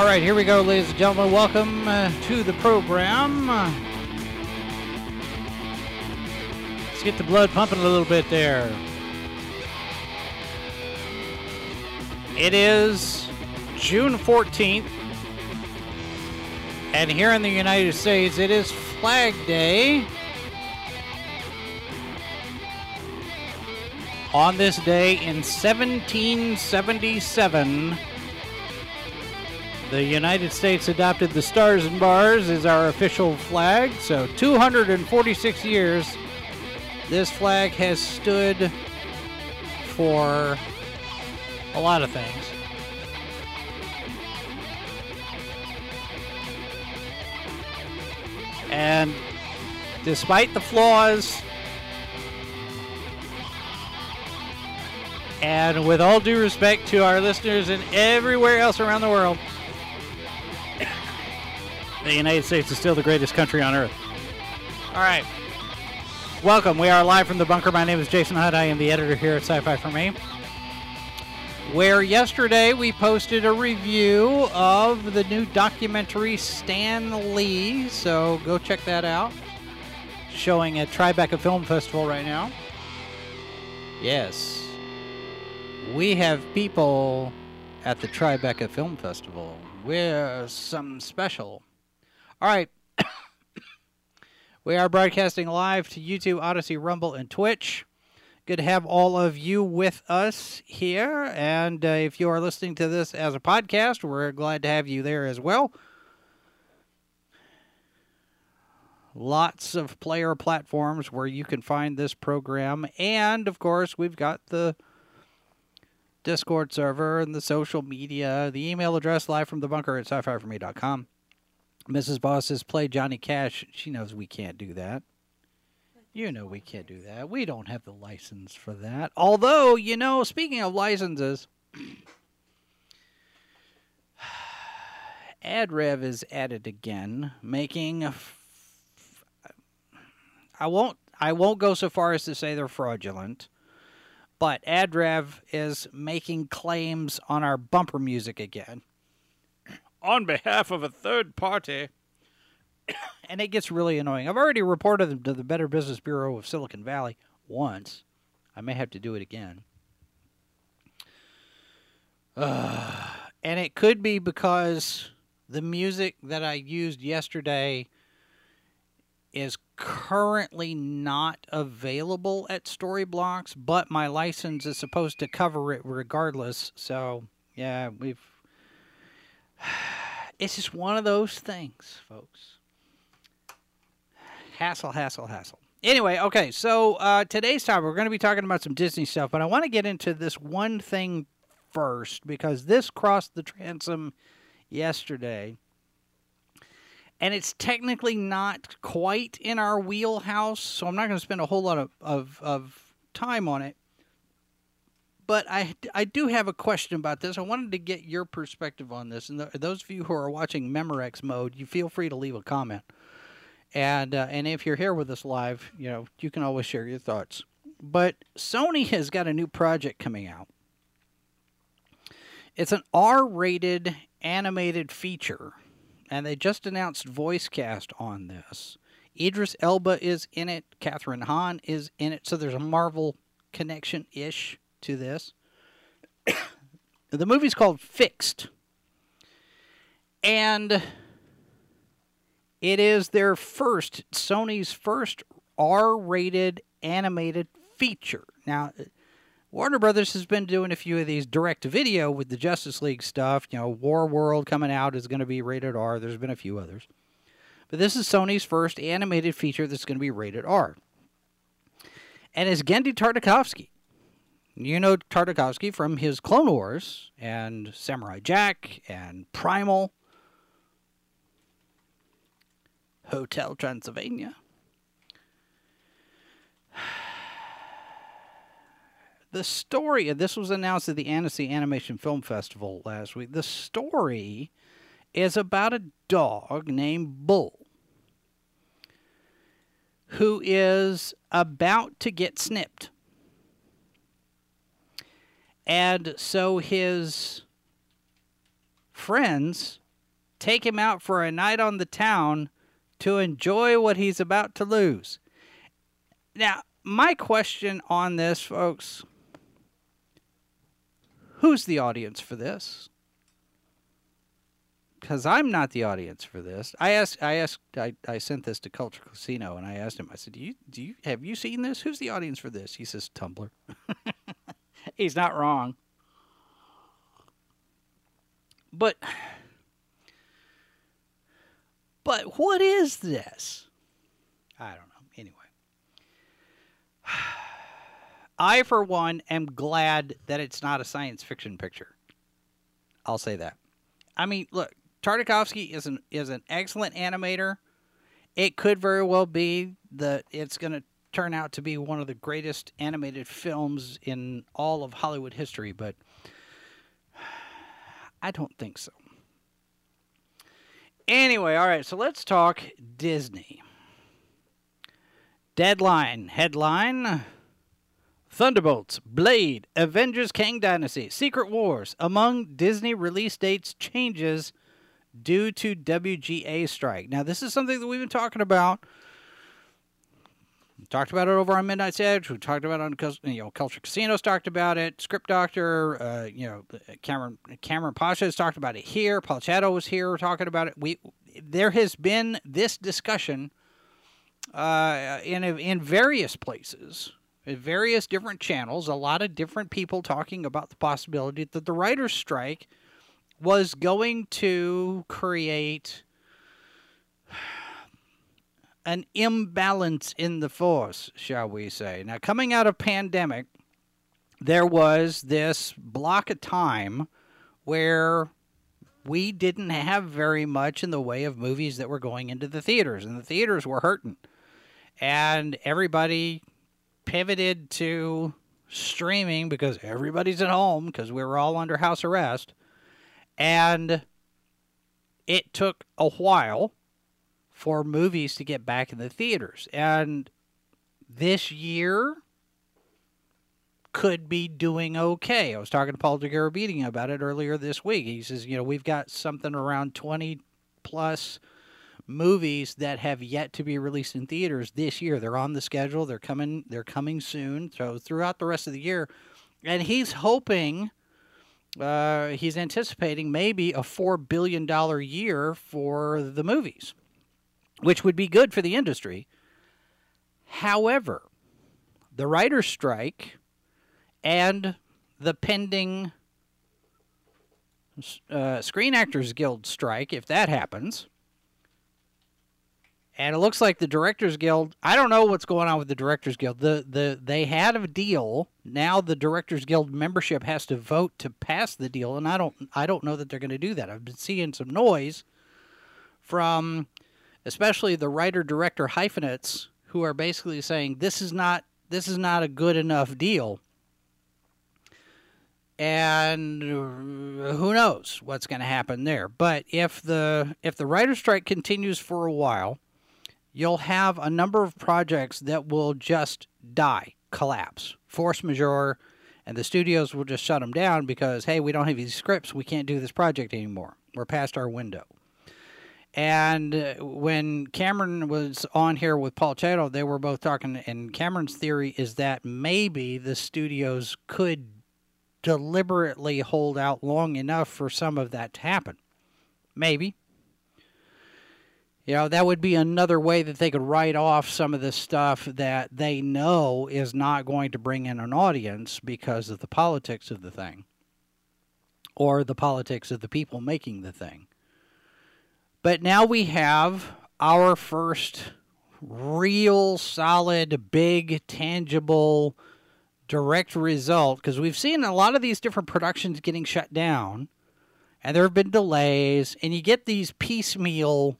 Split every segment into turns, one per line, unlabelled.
All right, here we go, ladies and gentlemen. Welcome uh, to the program. Let's get the blood pumping a little bit there. It is June 14th, and here in the United States, it is Flag Day. On this day in 1777, the United States adopted the Stars and Bars as our official flag. So 246 years, this flag has stood for a lot of things. And despite the flaws, and with all due respect to our listeners and everywhere else around the world, the United States is still the greatest country on earth. All right. Welcome. We are live from the bunker. My name is Jason Hutt. I am the editor here at Sci Fi for Me. Where yesterday we posted a review of the new documentary Stan Lee. So go check that out. Showing at Tribeca Film Festival right now. Yes. We have people at the Tribeca Film Festival. We're some special. All right. we are broadcasting live to YouTube, Odysee, Rumble, and Twitch. Good to have all of you with us here. And uh, if you are listening to this as a podcast, we're glad to have you there as well. Lots of player platforms where you can find this program. And of course, we've got the Discord server and the social media, the email address live from the bunker at sci fi for me.com. Mrs. Boss says, play Johnny Cash. She knows we can't do that. You know we can't do that. We don't have the license for that. Although, you know, speaking of licenses, AdRev is at it again, making. I won't. I won't go so far as to say they're fraudulent, but AdRev is making claims on our bumper music again on behalf of a third party. and it gets really annoying. I've already reported them to the Better Business Bureau of Silicon Valley once. I may have to do it again. Uh, and it could be because the music that I used yesterday is currently not available at Storyblocks, but my license is supposed to cover it regardless. So, yeah, we've it's just one of those things, folks. Hassle, hassle, hassle. Anyway, okay, so uh, today's topic, we're going to be talking about some Disney stuff, but I want to get into this one thing first because this crossed the transom yesterday. And it's technically not quite in our wheelhouse, so I'm not going to spend a whole lot of, of, of time on it but I, I do have a question about this. I wanted to get your perspective on this. And the, those of you who are watching Memorex mode, you feel free to leave a comment. And uh, and if you're here with us live, you know you can always share your thoughts. But Sony has got a new project coming out. It's an R-rated animated feature, and they just announced voice cast on this. Idris Elba is in it. Kathryn Hahn is in it. So there's a Marvel connection ish to this. the movie's called Fixed. And it is their first, Sony's first R rated animated feature. Now, Warner Brothers has been doing a few of these direct video with the Justice League stuff. You know, Warworld coming out is going to be rated R. There's been a few others. But this is Sony's first animated feature that's going to be rated R. And it's Genndy Tartakovsky. You know Tartakovsky from his Clone Wars and Samurai Jack and Primal. Hotel Transylvania. The story, this was announced at the Annecy Animation Film Festival last week. The story is about a dog named Bull who is about to get snipped. And so his friends take him out for a night on the town to enjoy what he's about to lose. Now, my question on this, folks who's the audience for this? Because I'm not the audience for this. I asked, I asked, I, I sent this to Culture Casino, and I asked him. I said, "Do you, do you, have you seen this? Who's the audience for this?" He says, "Tumblr." He's not wrong. But but what is this? I don't know. Anyway. I for one am glad that it's not a science fiction picture. I'll say that. I mean, look, Tartakovsky is an is an excellent animator. It could very well be that it's going to turn out to be one of the greatest animated films in all of Hollywood history, but I don't think so. Anyway, all right, so let's talk Disney. Deadline headline Thunderbolts, Blade, Avengers Kang Dynasty, Secret Wars. Among Disney release dates changes due to WGA strike. Now, this is something that we've been talking about talked about it over on Midnight's Edge. We talked about it on you know Culture Casinos talked about it. Script Doctor, uh, you know Cameron Cameron Pasha has talked about it here. Paul Chato was here talking about it. We there has been this discussion uh, in in various places, in various different channels. A lot of different people talking about the possibility that the writers' strike was going to create an imbalance in the force, shall we say. Now, coming out of pandemic, there was this block of time where we didn't have very much in the way of movies that were going into the theaters, and the theaters were hurting. And everybody pivoted to streaming because everybody's at home because we were all under house arrest. And it took a while for movies to get back in the theaters. And this year could be doing okay. I was talking to Paul Dergarabedian about it earlier this week. He says, you know, we've got something around 20 plus movies that have yet to be released in theaters this year. They're on the schedule. They're coming they're coming soon. So throughout the rest of the year and he's hoping uh, he's anticipating maybe a four billion dollar year for the movies which would be good for the industry. However, the writer's strike and the pending uh, Screen Actors Guild strike, if that happens, and it looks like the Directors Guild. I don't know what's going on with the Directors Guild. The the they had a deal. Now the Directors Guild membership has to vote to pass the deal, and I don't I don't know that they're going to do that. I've been seeing some noise from especially the writer director hyphenates who are basically saying this is not this is not a good enough deal. And uh, who knows what's going to happen there. But if the if the writer strike continues for a while, you'll have a number of projects that will just die, collapse, force majeure, and the studios will just shut them down because hey, we don't have these scripts, we can't do this project anymore. We're past our window. And uh, when Cameron was on here with Paul Chato, they were both talking, and Cameron's theory is that maybe the studios could deliberately hold out long enough for some of that to happen. Maybe. You know, that would be another way that they could write off some of the stuff that they know is not going to bring in an audience because of the politics of the thing or the politics of the people making the thing. But now we have our first real solid, big, tangible, direct result because we've seen a lot of these different productions getting shut down and there have been delays, and you get these piecemeal,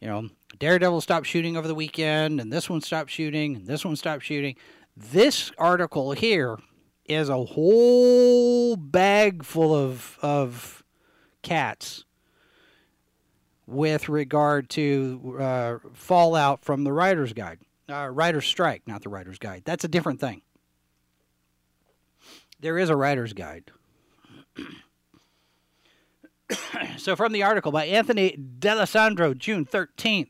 you know, Daredevil stopped shooting over the weekend, and this one stopped shooting, and this one stopped shooting. This article here is a whole bag full of of cats with regard to uh, fallout from the writer's guide, uh, writer's strike, not the writer's guide. That's a different thing. There is a writer's guide. so, from the article by Anthony D'Alessandro, June 13th.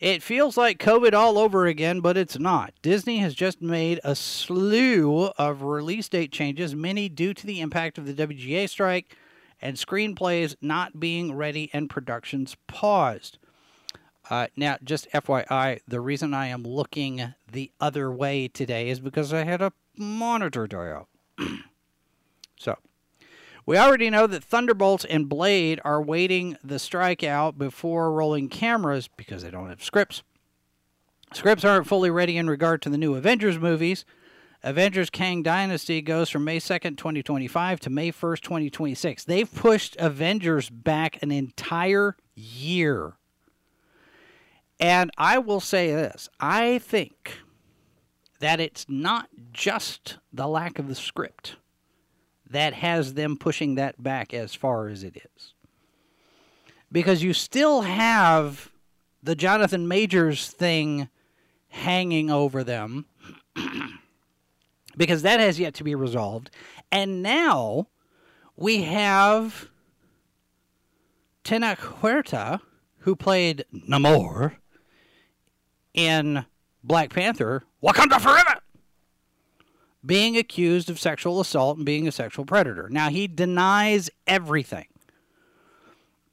It feels like COVID all over again, but it's not. Disney has just made a slew of release date changes, many due to the impact of the WGA strike and screenplays not being ready and productions paused. Uh, now, just FYI, the reason I am looking the other way today is because I had a monitor out. so, we already know that Thunderbolts and Blade are waiting the strike out before rolling cameras because they don't have scripts. Scripts aren't fully ready in regard to the new Avengers movies. Avengers Kang Dynasty goes from May 2nd, 2025 to May 1st, 2026. They've pushed Avengers back an entire year. And I will say this I think that it's not just the lack of the script that has them pushing that back as far as it is. Because you still have the Jonathan Majors thing hanging over them, because that has yet to be resolved. And now we have Tenoch Huerta, who played Namor in Black Panther, Wakanda Forever being accused of sexual assault and being a sexual predator. Now, he denies everything.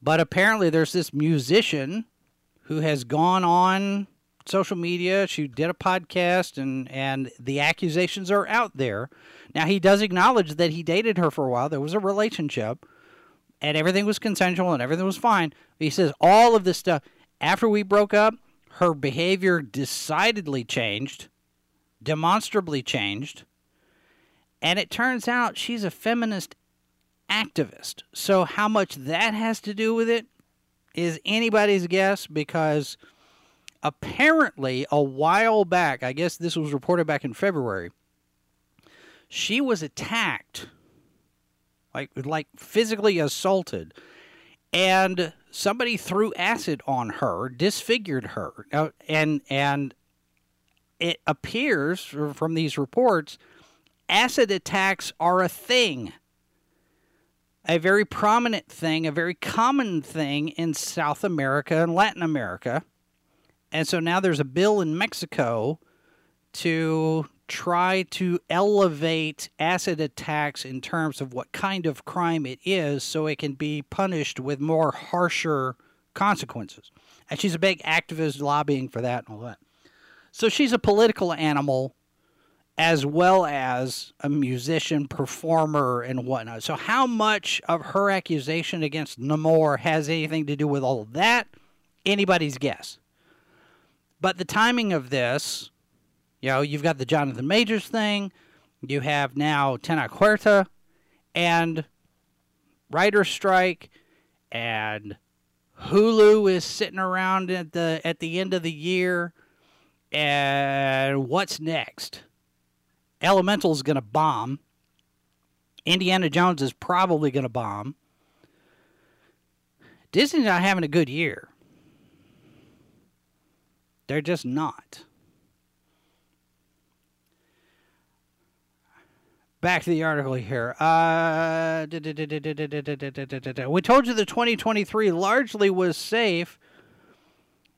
But apparently, there's this musician who has gone on social media. She did a podcast, and, and the accusations are out there. Now, he does acknowledge that he dated her for a while. There was a relationship, and everything was consensual and everything was fine. He says all of this stuff, after we broke up, her behavior decidedly changed, demonstrably changed and it turns out she's a feminist activist. So, how much that has to do with it is anybody's guess because apparently, a while back, I guess this was reported back in February, she was attacked, like, like physically assaulted, and somebody threw acid on her, disfigured her. And, and it appears from these reports acid attacks are a thing. A very prominent thing, a very common thing in South America and Latin America. And so now there's a bill in Mexico to try to elevate acid attacks in terms of what kind of crime it is so it can be punished with more harsher consequences. And she's a big activist lobbying for that and all that. So she's a political animal as well as a musician, performer, and whatnot. So, how much of her accusation against Namor has anything to do with all that? Anybody's guess. But the timing of this, you know, you've got the Jonathan Majors thing, you have now Tenoch Huerta, and writer strike, and Hulu is sitting around at the at the end of the year, and what's next? Elemental's going to bomb. Indiana Jones is probably going to bomb. Disney's not having a good year. They're just not. Back to the article here. Uh, we told you the 2023 largely was safe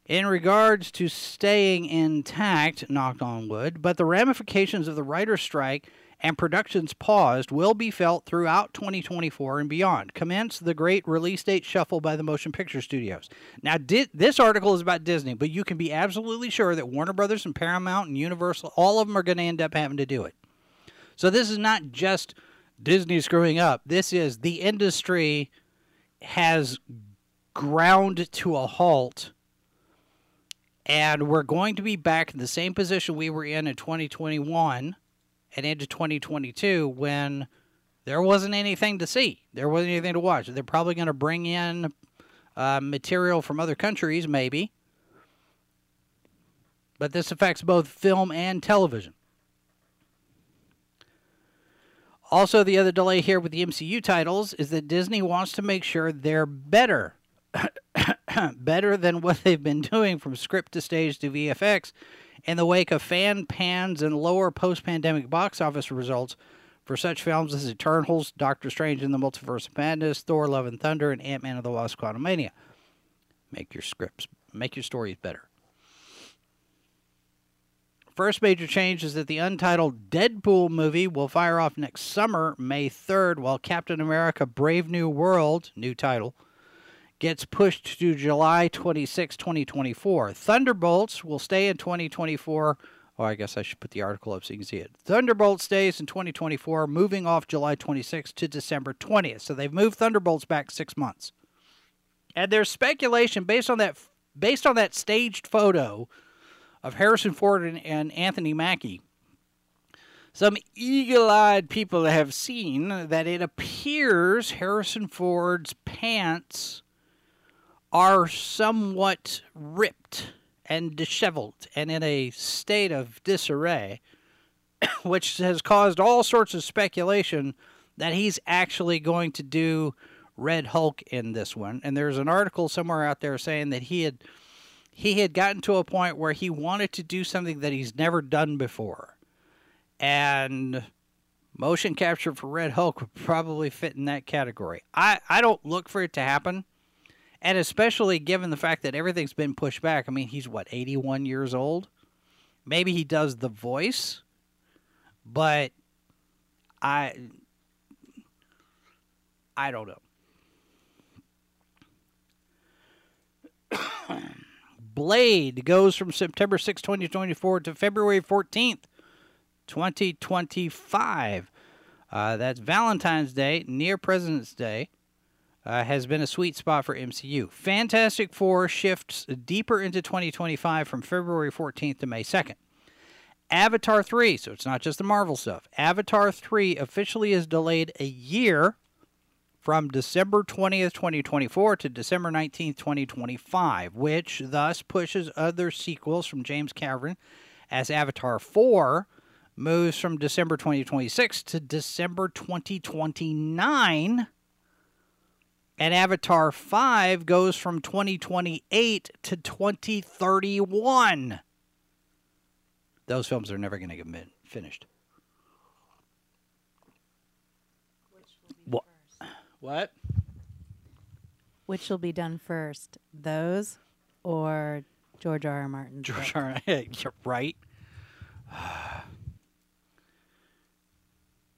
in regards to staying intact, knock on wood, but the ramifications of the writer's strike and productions paused will be felt throughout 2024 and beyond. Commence the great release date shuffle by the motion picture studios. Now, di- this article is about Disney, but you can be absolutely sure that Warner Brothers and Paramount and Universal, all of them are going to end up having to do it. So this is not just Disney screwing up. This is the industry has ground to a halt and we're going to be back in the same position we were in in 2021 and into 2022 when there wasn't anything to see. There wasn't anything to watch. They're probably going to bring in uh, material from other countries, maybe, but this affects both film and television. Also, the other delay here with the MCU titles is that Disney wants to make sure they're better. better than what they've been doing from script to stage to VFX in the wake of fan pans and lower post pandemic box office results for such films as Eternals, Doctor Strange in the Multiverse of Madness, Thor Love and Thunder, and Ant Man and the Wasp Quantumania. Make your scripts, make your stories better. First major change is that the untitled Deadpool movie will fire off next summer, May 3rd, while Captain America Brave New World, new title, gets pushed to July 26, 2024. Thunderbolts will stay in 2024. Oh, I guess I should put the article up so you can see it. Thunderbolt stays in 2024, moving off July 26 to December 20th. So they've moved Thunderbolts back six months. And there's speculation based on that based on that staged photo of Harrison Ford and, and Anthony Mackie. Some eagle eyed people have seen that it appears Harrison Ford's pants are somewhat ripped and disheveled and in a state of disarray, which has caused all sorts of speculation that he's actually going to do Red Hulk in this one. And there's an article somewhere out there saying that he had he had gotten to a point where he wanted to do something that he's never done before. And motion capture for Red Hulk would probably fit in that category. I, I don't look for it to happen. And especially given the fact that everything's been pushed back. I mean, he's what, 81 years old? Maybe he does the voice, but I I don't know. Blade goes from September 6, 2024 to February 14th, 2025. Uh, that's Valentine's Day, near President's Day. Uh, has been a sweet spot for MCU. Fantastic Four shifts deeper into 2025 from February 14th to May 2nd. Avatar 3, so it's not just the Marvel stuff. Avatar 3 officially is delayed a year from December 20th, 2024 to December 19th, 2025, which thus pushes other sequels from James Cameron as Avatar 4 moves from December 2026 to December 2029. And Avatar 5 goes from 2028 to 2031. Those films are never going to get finished. What? What?
Which will be done first, those or George R. R. Martin?
George R. R. You're right.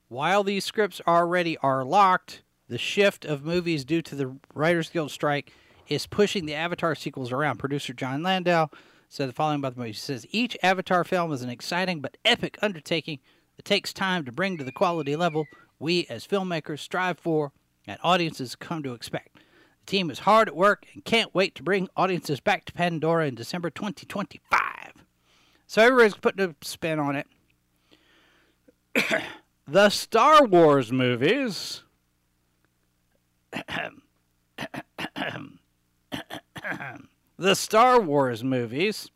While these scripts already are locked, the shift of movies due to the Writers Guild strike is pushing the Avatar sequels around. Producer Jon Landau said the following about the movie. He says, Each Avatar film is an exciting but epic undertaking that takes time to bring to the quality level we as filmmakers strive for and audiences come to expect. The team is hard at work and can't wait to bring audiences back to Pandora in December 2025. So everybody's putting a spin on it. the Star Wars movies. The Star Wars movies,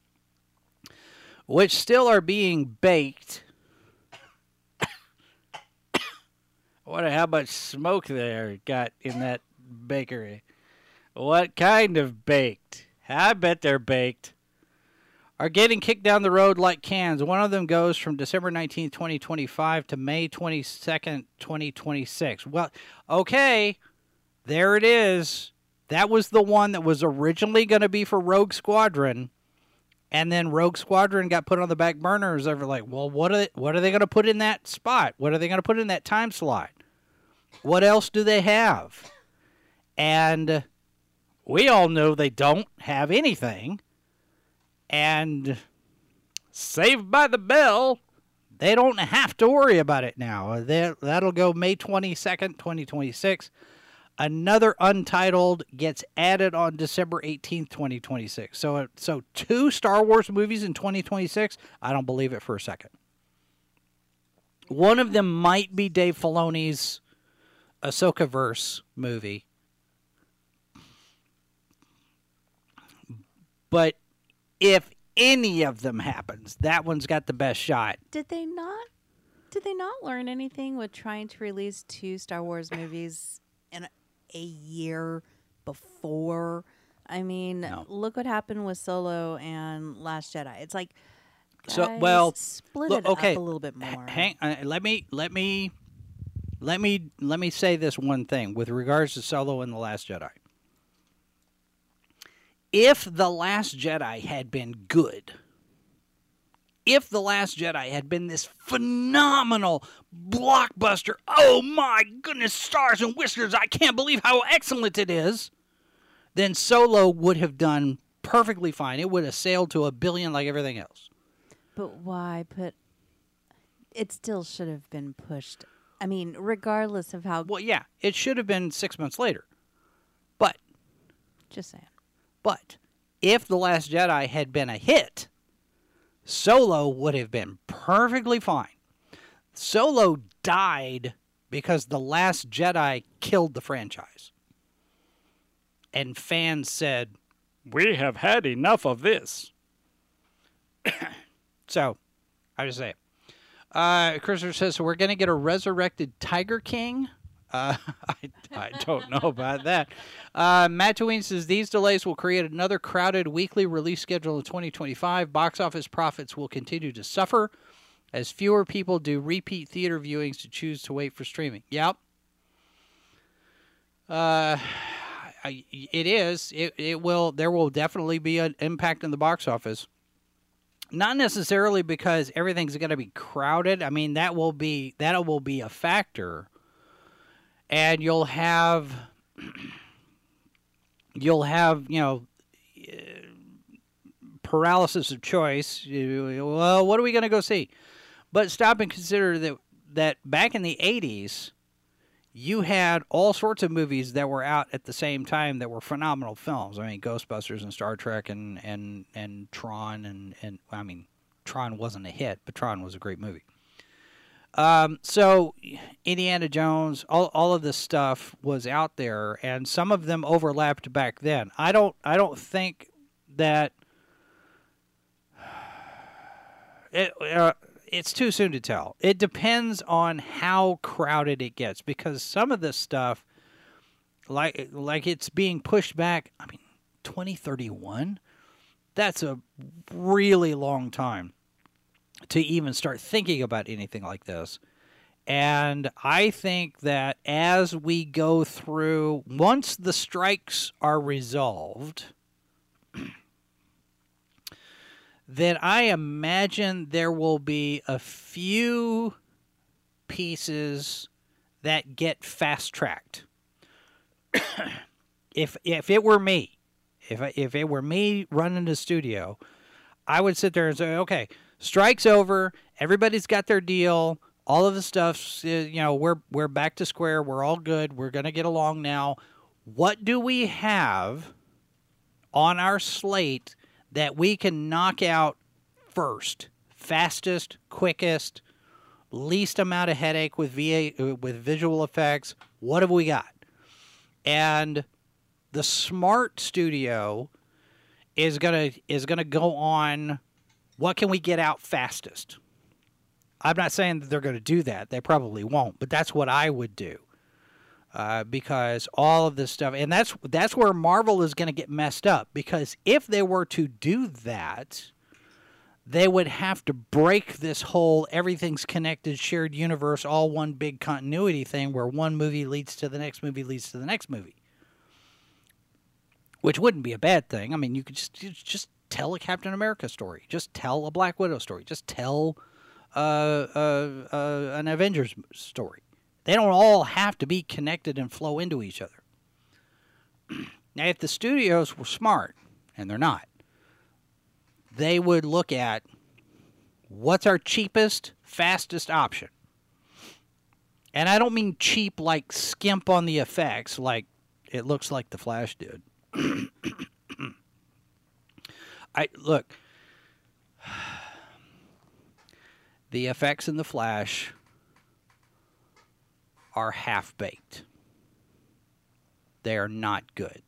which still are being baked I wonder how much smoke there got in that bakery. What kind of baked? I bet they're baked. Are getting kicked down the road like cans. One of them goes from December 19th, 2025 to May 22nd, 2026. Well, okay, there it is. That was the one that was originally going to be for Rogue Squadron. And then Rogue Squadron got put on the back burners. They were like, well, what are they, what are they going to put in that spot? What are they going to put in that time slot? What else do they have? And we all know they don't have anything. And Saved by the Bell, they don't have to worry about it now. they that'll go May 22nd, 2026. Another untitled gets added on December 18th, 2026. So, uh, so two Star Wars movies in 2026. I don't believe it for a second. One of them might be Dave Filoni's Ahsoka verse movie. But if any of them happens, that one's got the best shot.
Did they not? Did they not learn anything with trying to release two Star Wars movies in a, year before? I mean,
No.
look what happened with Solo and Last Jedi. It's like,
So, well,
split
look,
it
okay,
up a little bit more.
Hang, uh, let me let me let me let me say this one thing with regards to Solo and the Last Jedi. If the Last Jedi had been good, if the Last Jedi had been this phenomenal blockbuster, oh my goodness, stars and whiskers, I can't believe how excellent it is, then Solo would have done perfectly fine. It would have sailed to a billion like everything else.
But why put? It still should have been pushed. I mean, regardless of how.
Well, yeah, it should have been six months later. But,
Just saying.
but, if The Last Jedi had been a hit, Solo would have been perfectly fine. Solo died because The Last Jedi killed the franchise. And fans said, We have had enough of this. so, I just say. Uh, Christopher says, so we're going to get a resurrected Tiger King. Uh, I, I don't know about that. Uh, Matt Tween says these delays will create another crowded weekly release schedule in 2025. Box office profits will continue to suffer as fewer people do repeat theater viewings to choose to wait for streaming. Yep. Uh, I, it is. It, it will. There will definitely be an impact in the box office. Not necessarily because everything's going to be crowded. I mean, that will be that will be a factor, and you'll have you'll have you know paralysis of choice. Well, what are we going to go see? But stop and consider that that back in the '80s, you had all sorts of movies that were out at the same time that were phenomenal films. I mean, Ghostbusters and Star Trek and and and Tron and and I mean, Tron wasn't a hit, but Tron was a great movie. Um, so Indiana Jones, all all of this stuff was out there, and some of them overlapped back then. I don't I don't think that it. Uh, it's too soon to tell. It depends on how crowded it gets because some of this stuff, like like it's being pushed back. I mean, twenty thirty one. That's a really long time to even start thinking about anything like this. And I think that as we go through, once the strikes are resolved, then I imagine there will be a few pieces that get fast tracked. if if it were me, if if it were me running the studio, I would sit there and say, okay, strike's over, everybody's got their deal, all of the stuff's uh, you know we're we're back to square, we're all good, we're gonna get along now. What do we have on our slate that we can knock out first, fastest, quickest, least amount of headache with VA with visual effects. What have we got? And the smart studio is gonna is gonna go on. What can we get out fastest? I'm not saying that they're going to do that. They probably won't, but that's what I would do. Uh, because all of this stuff, and that's that's where Marvel is going to get messed up. Because if they were to do that, they would have to break this whole everything's connected, shared universe, all one big continuity thing, where one movie leads to the next movie leads to the next movie, which wouldn't be a bad thing. I mean, you could just just- just tell a Captain America story, just tell a Black Widow story, just tell uh, uh, uh, an Avengers story. They don't all have to be connected and flow into each other. now, if the studios were smart, and they're not, they would look at what's our cheapest, fastest option. And I don't mean cheap like skimp on the effects, like it looks like the Flash did. I look. The effects in the Flash are half baked. They are not good.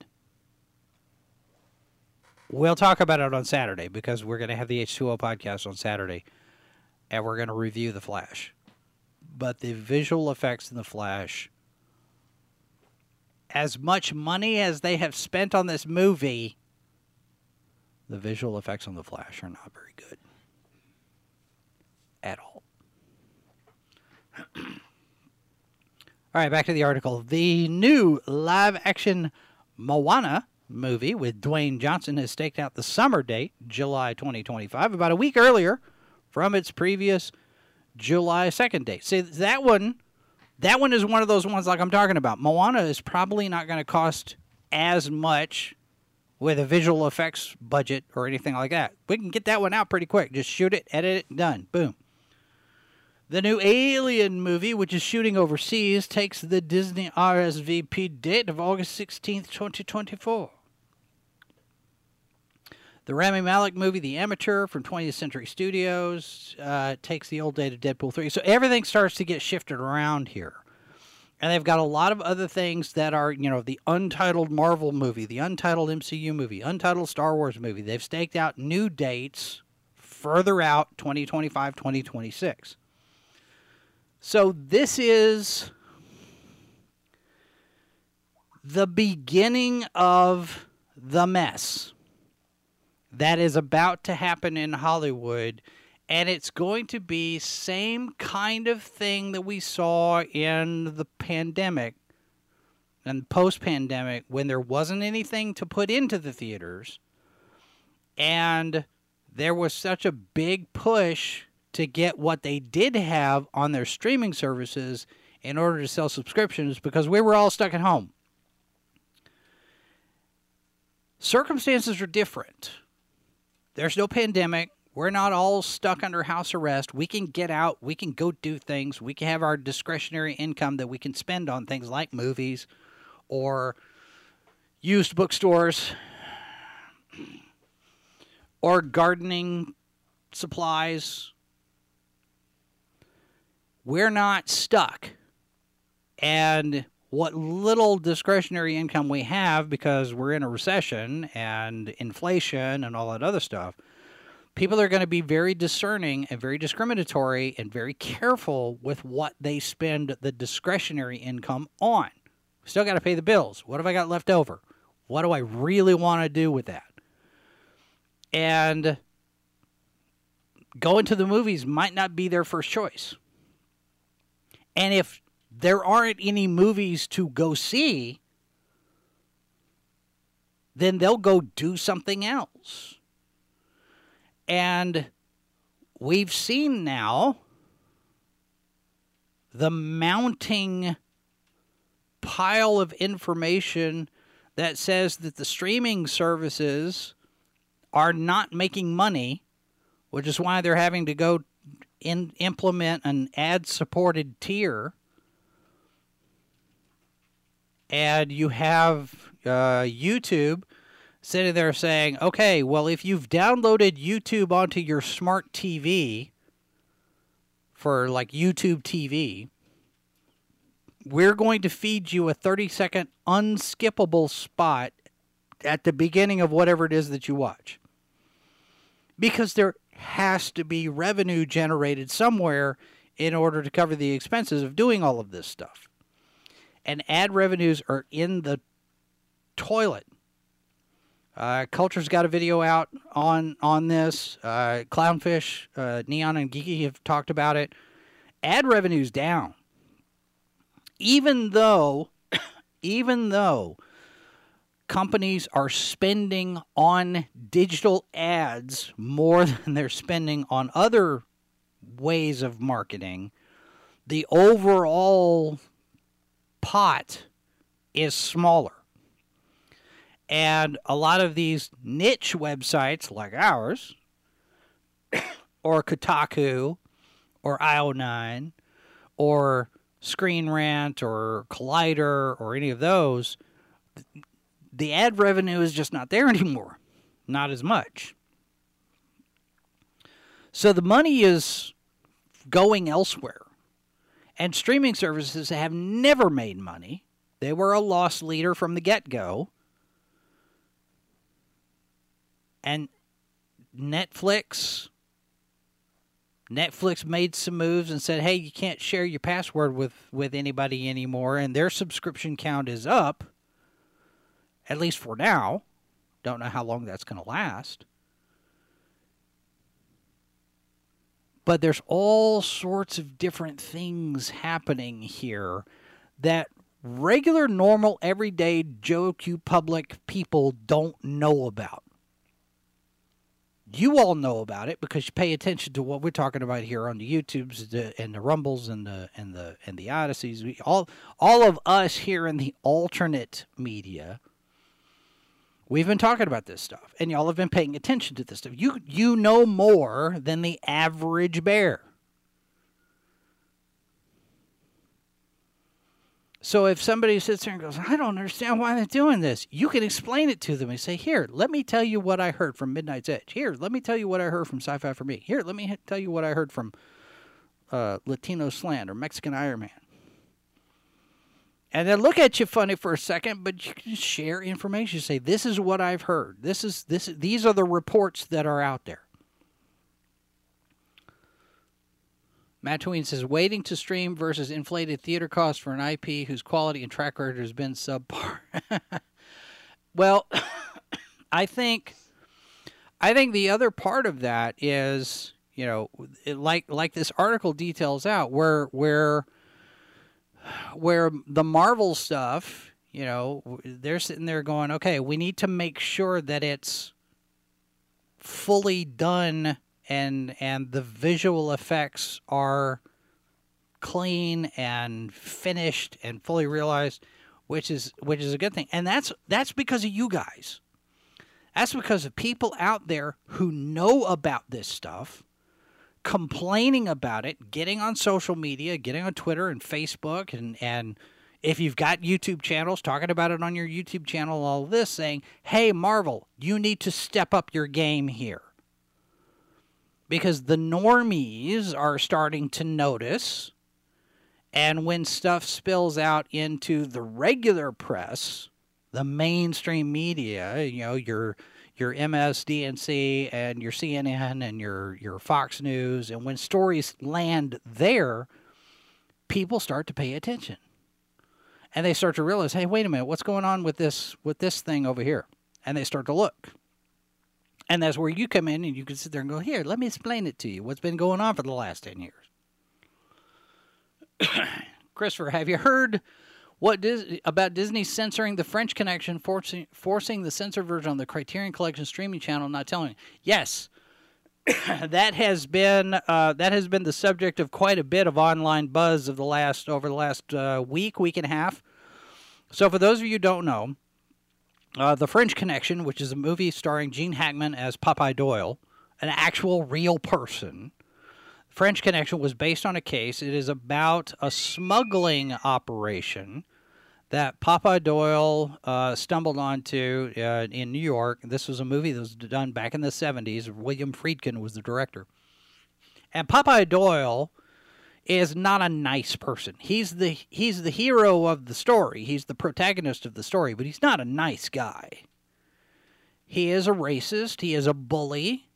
We'll talk about it on Saturday because we're going to have the H2O podcast on Saturday and we're going to review The Flash. But the visual effects in The Flash, as much money as they have spent on this movie, the visual effects on The Flash are not very good at all. all right, back to the article. The new live action Moana movie with Dwayne Johnson has staked out the summer date, July 2025, about a week earlier from its previous July 2nd date. See, that one that one is one of those ones like I'm talking about. Moana is probably not going to cost as much with a visual effects budget or anything like that. We can get that one out pretty quick. Just shoot it, edit it, done. Boom. The new Alien movie, which is shooting overseas, takes the Disney RSVP date of August 16th, 2024. The Rami Malek movie, The Amateur from 20th Century Studios, uh, takes the old date of Deadpool 3. So everything starts to get shifted around here. And they've got a lot of other things that are, you know, the untitled Marvel movie, the untitled MCU movie, untitled Star Wars movie. They've staked out new dates further out 2025, 2026. So this is the beginning of the mess that is about to happen in Hollywood and it's going to be same kind of thing that we saw in the pandemic and post-pandemic when there wasn't anything to put into the theaters. And there was such a big push to get what they did have on their streaming services in order to sell subscriptions because we were all stuck at home. Circumstances are different. There's no pandemic. We're not all stuck under house arrest. We can get out. We can go do things. We can have our discretionary income that we can spend on things like movies or used bookstores or gardening supplies. We're not stuck. And what little discretionary income we have because we're in a recession and inflation and all that other stuff, people are going to be very discerning and very discriminatory and very careful with what they spend the discretionary income on. Still got to pay the bills. What have I got left over? What do I really want to do with that? And going to the movies might not be their first choice. And if there aren't any movies to go see, then they'll go do something else. And we've seen now the mounting pile of information that says that the streaming services are not making money, which is why they're having to go in, implement an ad supported tier. And you have uh, YouTube sitting there saying, okay, well, if you've downloaded YouTube onto your smart TV for like YouTube TV, we're going to feed you a 30 second unskippable spot at the beginning of whatever it is that you watch. Because there has to be revenue generated somewhere in order to cover the expenses of doing all of this stuff and ad revenues are in the toilet. Uh, Culture's got a video out on on this. Uh, Clownfish, uh, Neon, and Geeky have talked about it. Ad revenues down, even though, even though companies are spending on digital ads more than they're spending on other ways of marketing. The overall pot is smaller. And a lot of these niche websites like ours, or Kotaku, or IO9, or Screen Rant, or Collider, or any of those, the ad revenue is just not there anymore. Not as much. So the money is going elsewhere. And streaming services have never made money. They were a loss leader from the get go. And Netflix Netflix made some moves and said, "Hey, you can't share your password with with anybody anymore," and their subscription count is up. At least for now. Don't know how long that's going to last. But there's all sorts of different things happening here that regular, normal, everyday Joe Q public people don't know about you all know about it because you pay attention to what we're talking about here on the YouTubes and the Rumbles and the and the and the Odysees. We all all of us here in the alternate media. We've been talking about this stuff, and y'all have been paying attention to this stuff. You you know more than the average bear. So if somebody sits there and goes, I don't understand why they're doing this, you can explain it to them and say, Here, let me tell you what I heard from Midnight's Edge. Here, let me tell you what I heard from Sci Fi for Me. Here, let me tell you what I heard from uh, Latino Slant or Mexican Iron Man. And then look at you funny for a second, but you can share information. You say, This is what I've heard. This is this. These are the reports that are out there. Matt Tween says waiting to stream versus inflated theater costs for an IP whose quality and track record has been subpar. well, I think I think the other part of that is, you know, like like this article details out where where where the Marvel stuff, you know, they're sitting there going, "Okay, we need to make sure that it's fully done and and the visual effects are clean and finished and fully realized, which is which is a good thing. And that's that's because of you guys. That's because of people out there who know about this stuff, complaining about it, getting on social media, getting on Twitter and Facebook and and if you've got YouTube channels, talking about it on your YouTube channel, all this saying, hey, Marvel, you need to step up your game here because the normies are starting to notice. And when stuff spills out into the regular press, the mainstream media, you know, your your MSDNC and your CNN and your your Fox News, and when stories land there, people start to pay attention. And they start to realize, hey, wait a minute, what's going on with this with this thing over here? And they start to look. And that's where you come in and you can sit there and go, Here, let me explain it to you. What's been going on for the last 10 years? Christopher, have you heard what Dis- about Disney censoring the French Connection, forcing, forcing the censored version on the Criterion Collection streaming channel, not telling? Yes. that has been uh, that has been the subject of quite a bit of online buzz of the last over the last uh, week, week and a half. So, for those of you who don't know, uh, the French Connection, which is a movie starring Gene Hackman as Popeye Doyle, an actual real person. French Connection was based on a case. It is about a smuggling operation that Popeye Doyle uh, stumbled onto uh, in New York. This was a movie that was done back in the 70s. William Friedkin was the director. And Popeye Doyle is not a nice person. He's the he's the hero of the story. He's the protagonist of the story, but he's not a nice guy. He is a racist, he is a bully.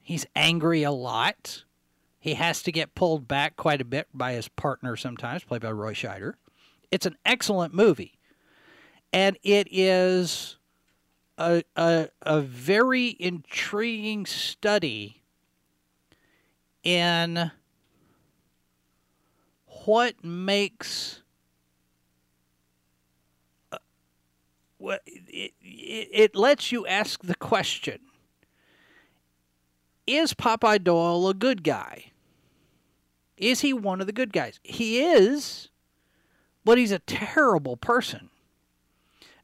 He's angry a lot. He has to get pulled back quite a bit by his partner sometimes, played by Roy Scheider. It's an excellent movie. And it is a, a, a very intriguing study in what makes uh, it, it, it lets you ask the question is Popeye Doyle a good guy? Is he one of the good guys? He is, but he's a terrible person.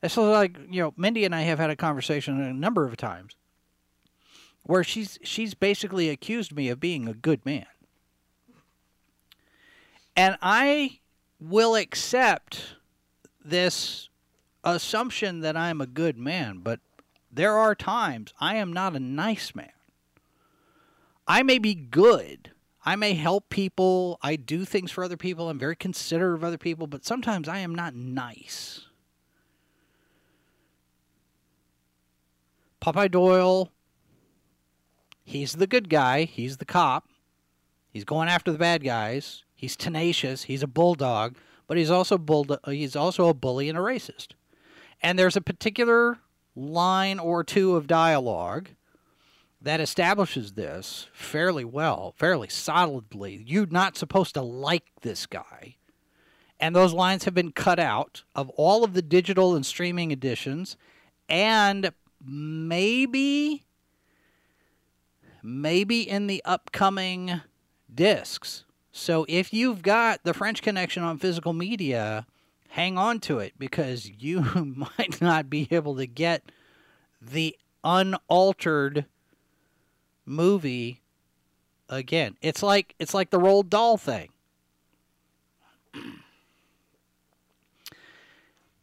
And so, like you know, Mindy and I have had a conversation a number of times where she's she's basically accused me of being a good man. And I will accept this assumption that I'm a good man, but there are times I am not a nice man. I may be good. I may help people. I do things for other people. I'm very considerate of other people, but sometimes I am not nice. Popeye Doyle He's the good guy. He's the cop. He's going after the bad guys. He's tenacious. He's a bulldog, but he's also bulldog. He's also a bully and a racist. And there's a particular line or two of dialogue that establishes this fairly well, fairly solidly. You're not supposed to like this guy. And those lines have been cut out of all of the digital and streaming editions and maybe maybe in the upcoming discs. So if you've got the French Connection on physical media, hang on to it because you might not be able to get the unaltered movie again. It's like it's like the Roald Dahl thing.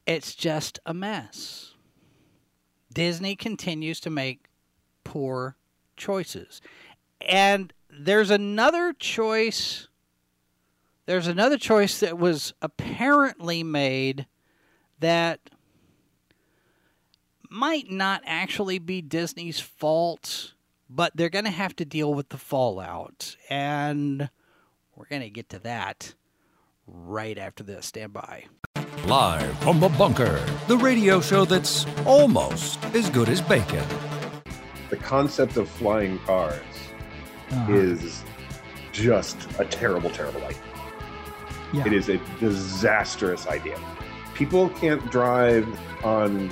It's just a mess. Disney continues to make poor choices. And there's another choice there's another choice that was apparently made that might not actually be Disney's fault, but they're going to have to deal with the fallout. And we're going to get to that right after this. Stand by.
Live from the bunker, the radio show that's almost as good as bacon.
The concept of flying cars
Uh-huh.
is just a terrible, terrible idea.
Yeah.
It is a disastrous idea. People can't drive on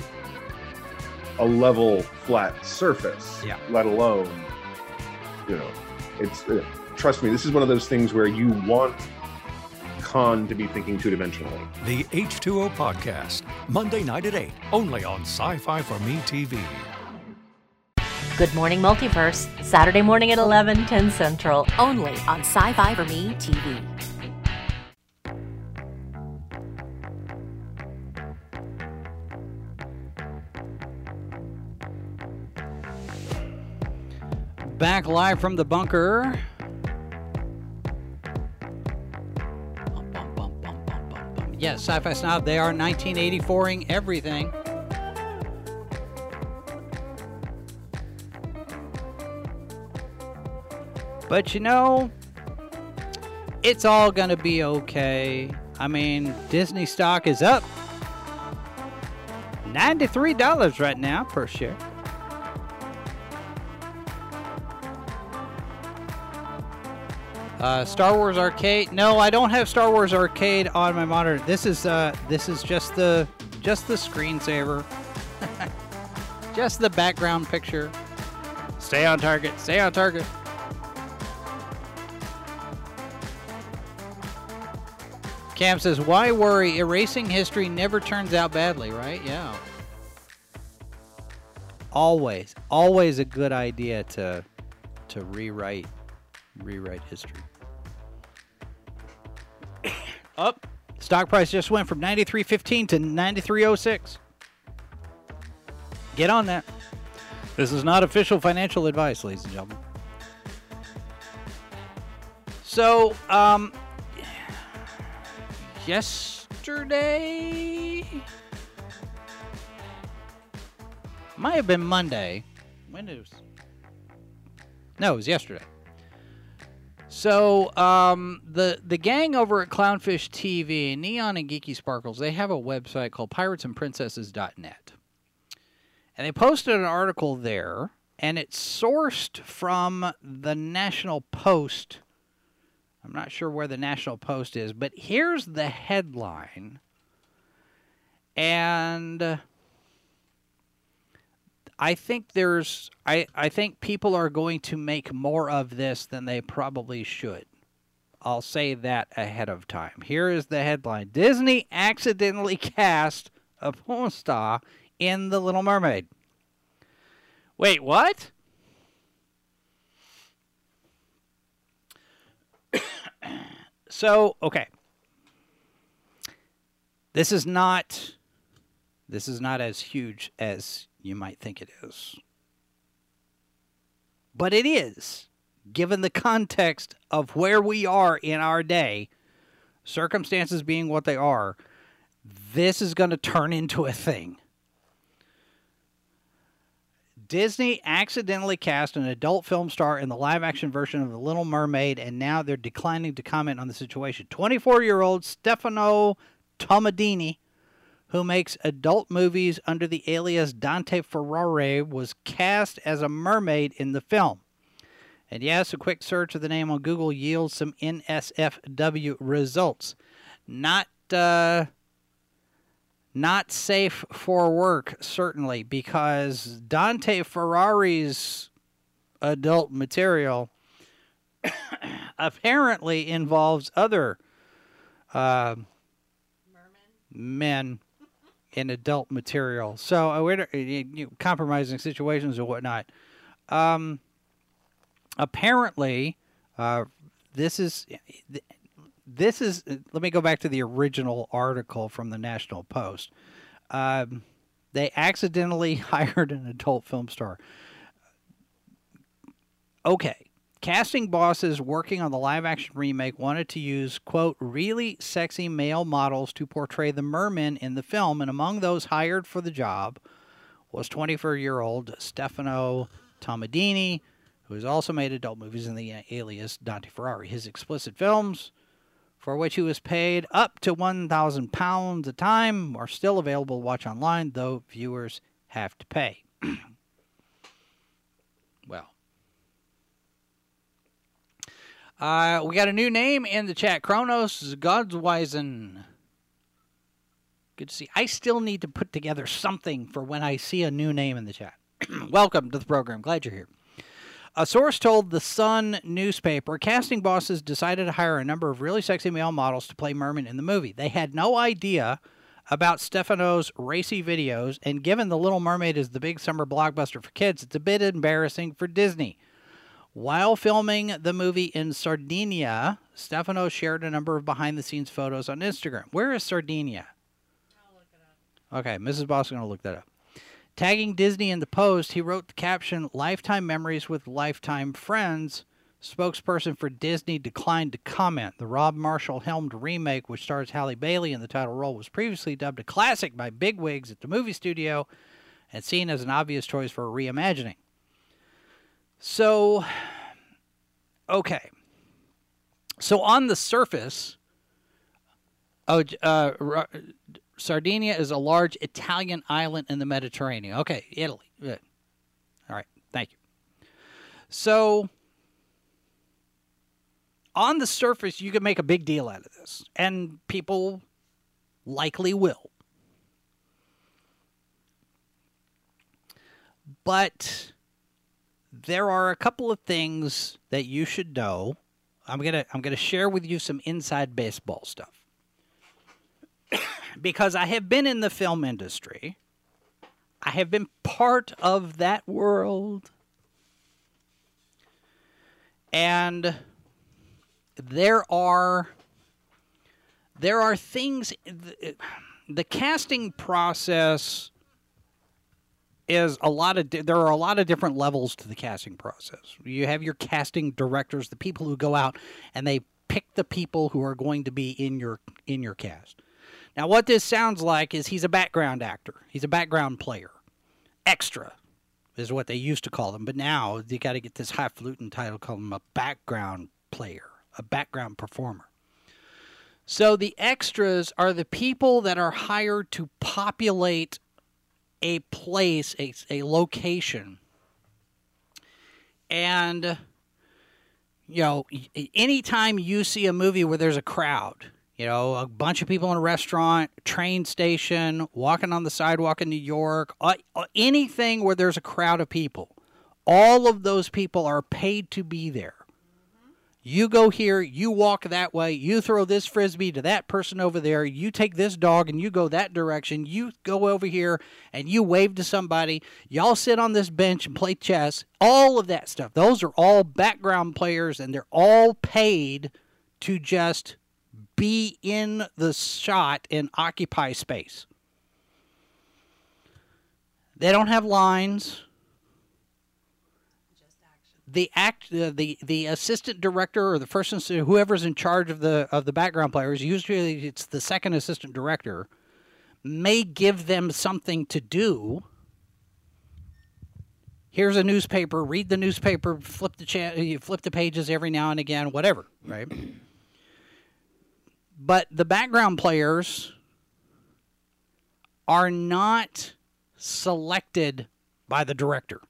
a level, flat surface,
Yeah.
let alone, you know, it's, uh, trust me, this is one of those things where you want Khan to be thinking two dimensionally.
The H2O Podcast, Monday night at 8, only on Sci Fi for Me TV.
Good Morning Multiverse, Saturday morning at 11, 10 Central, only on Sci Fi for Me TV.
Back live from the bunker. Yes, Sci Fi Snob, they are 1984ing everything. But you know, it's all going to be okay. I mean, Disney stock is up $93 right now per share. Uh, Star Wars Arcade. No, I don't have Star Wars Arcade on my monitor. This is uh, this is just the just the screensaver, just the background picture. Stay on target. Stay on target. Cam says, "Why worry? Erasing history never turns out badly, right? Yeah. Always, always a good idea to to rewrite rewrite history. Up. Stock price just went from 93.15 to 93.06. Get on that. This is not official financial advice, ladies and gentlemen. So, um, yesterday might have been Monday. When it? No, it was yesterday. So, um, the the gang over at Clownfish TV, Kneon and Geeky Sparkles, they have a website called piratesandprincesses.net. And they posted an article there, and it's sourced from the National Post. I'm not sure where the National Post is, but here's the headline. And I think there's I, I think people are going to make more of this than they probably should. I'll say that ahead of time. Here is the headline. Disney accidentally cast a porn star in The Little Mermaid. Wait, what? so, okay. This is not this is not as huge as you might think it is. But it is, given the context of where we are in our day, circumstances being what they are, this is going to turn into a thing. Disney accidentally cast an adult film star in the live action version of The Little Mermaid, and now they're declining to comment on the situation. 24 year old Stefano Tomadini, who makes adult movies under the alias Dante Ferrari, was cast as a mermaid in the film. And yes, a quick search of the name on Google yields some NSFW results. Not uh, not safe for work, certainly, because Dante Ferrari's adult material apparently involves other uh, men in adult material. So, uh, uh, you know, compromising situations or whatnot. Um, apparently, uh, this is this is. Let me go back to the original article from the National Post. Um, they accidentally hired an adult film star. Okay. Casting bosses working on the live action remake wanted to use, quote, really sexy male models to portray the mermen in the film, and among those hired for the job was 24 year old Stefano Tomadini, who has also made adult movies in the alias Dante Ferrari. His explicit films, for which he was paid up to 1,000 pounds a time, are still available to watch online, though viewers have to pay. well. Uh, we got a new name in the chat. Kronos Godsweisen. Good to see. I still need to put together something for when I see a new name in the chat. Welcome to the program. Glad you're here. A source told the Sun newspaper casting bosses decided to hire a number of really sexy male models to play Merman in the movie. They had no idea about Stefano's racy videos, and given The Little Mermaid is the big summer blockbuster for kids, it's a bit embarrassing for Disney. While filming the movie in Sardinia, Stefano shared a number of behind the scenes photos on Instagram. Where is Sardinia? Okay, Mrs. Boss is going to look that up. Tagging Disney in the post, he wrote the caption Lifetime Memories with Lifetime Friends. Spokesperson for Disney declined to comment. The Rob Marshall helmed remake, which stars Halle Bailey in the title role, was previously dubbed a classic by bigwigs at the movie studio and seen as an obvious choice for a reimagining. So, okay. So, on the surface, oh, uh, Sardinia is a large Italian island in the Mediterranean. Okay, Italy. Good. All right, thank you. So, on the surface, you can make a big deal out of this, and people likely will. But there are a couple of things that you should know. I'm gonna I'm gonna share with you some inside baseball stuff because I have been in the film industry. I have been part of that world. And there are there are things the, the casting process is a lot of there are a lot of different levels to the casting process. You have your casting directors, the people who go out and they pick the people who are going to be in your in your cast. Now, what this sounds like is he's a background actor. He's a background player. Extra is what they used to call them, but now you got to get this highfalutin title, call him a background player, a background performer. So the extras are the people that are hired to populate a place, a, a location. And, you know, anytime you see a movie where there's a crowd, you know, a bunch of people in a restaurant, train station, walking on the sidewalk in New York, uh, uh, anything where there's a crowd of people, all of those people are paid to be there. You go here, you walk that way, you throw this frisbee to that person over there, you take this dog and you go that direction, you go over here and you wave to somebody, y'all sit on this bench and play chess, all of that stuff. Those are all background players and they're all paid to just be in the shot and occupy space. They don't have lines the act uh, the the assistant director or the person whoever's in charge of the of the background players usually it's the second assistant director may give them something to do here's a newspaper, read the newspaper, flip the cha- you flip the pages every now and again, whatever, right? But the background players are not selected by the director.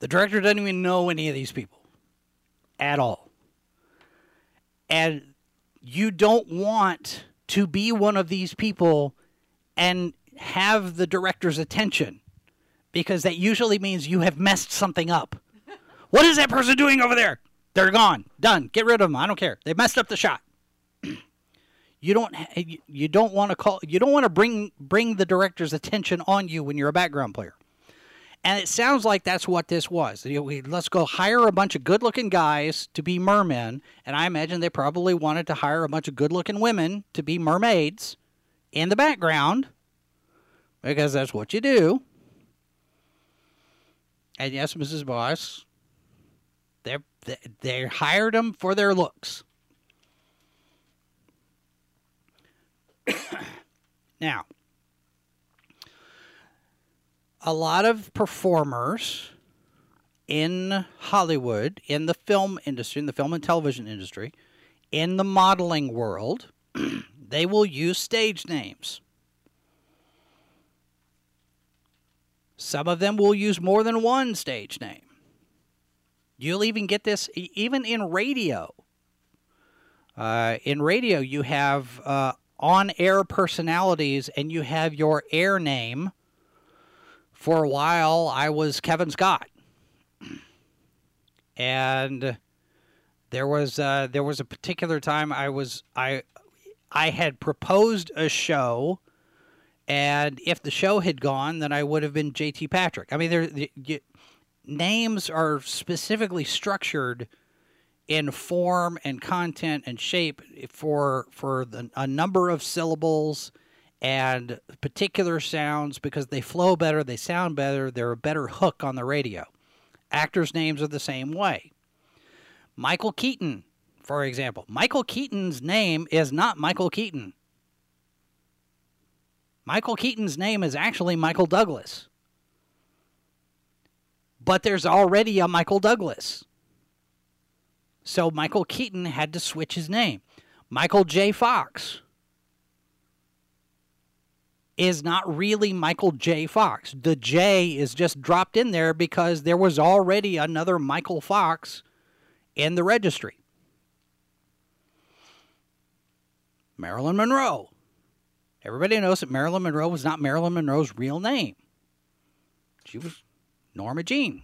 The director doesn't even know any of these people at all. And you don't want to be one of these people and have the director's attention because that usually means you have messed something up. what is that person doing over there? They're gone. Done. Get rid of them. I don't care. They messed up the shot. you don't you don't want to call you don't want to bring bring the director's attention on you when you're a background player. And it sounds like that's what this was. You know, we, let's go hire a bunch of good looking guys to be mermen. And I imagine they probably wanted to hire a bunch of good looking women to be mermaids in the background because that's what you do. And yes, Mrs. Boss, they they hired them for their looks. now, a lot of performers in Hollywood, in the film industry, in the film and television industry, in the modeling world, they will use stage names. Some of them will use more than one stage name. You'll even get this even in radio. Uh, in radio, you have uh, on air personalities and you have your air name for a while I was Kevin Scott, and there was uh, there was a particular time I was I I had proposed a show, and if the show had gone, then I would have been J.T. Patrick. I mean, there the, you, names are specifically structured in form and content and shape for for the, a number of syllables and particular sounds because they flow better, they sound better, they're a better hook on the radio. Actors' names are the same way. Michael Keaton, for example. Michael Keaton's name is not Michael Keaton. Michael Keaton's name is actually Michael Douglas. But there's already a Michael Douglas. So Michael Keaton had to switch his name. Michael J. Fox is not really Michael J. Fox. The J is just dropped in there because there was already another Michael Fox in the registry. Marilyn Monroe. Everybody knows that Marilyn Monroe was not Marilyn Monroe's real name. She was Norma Jean.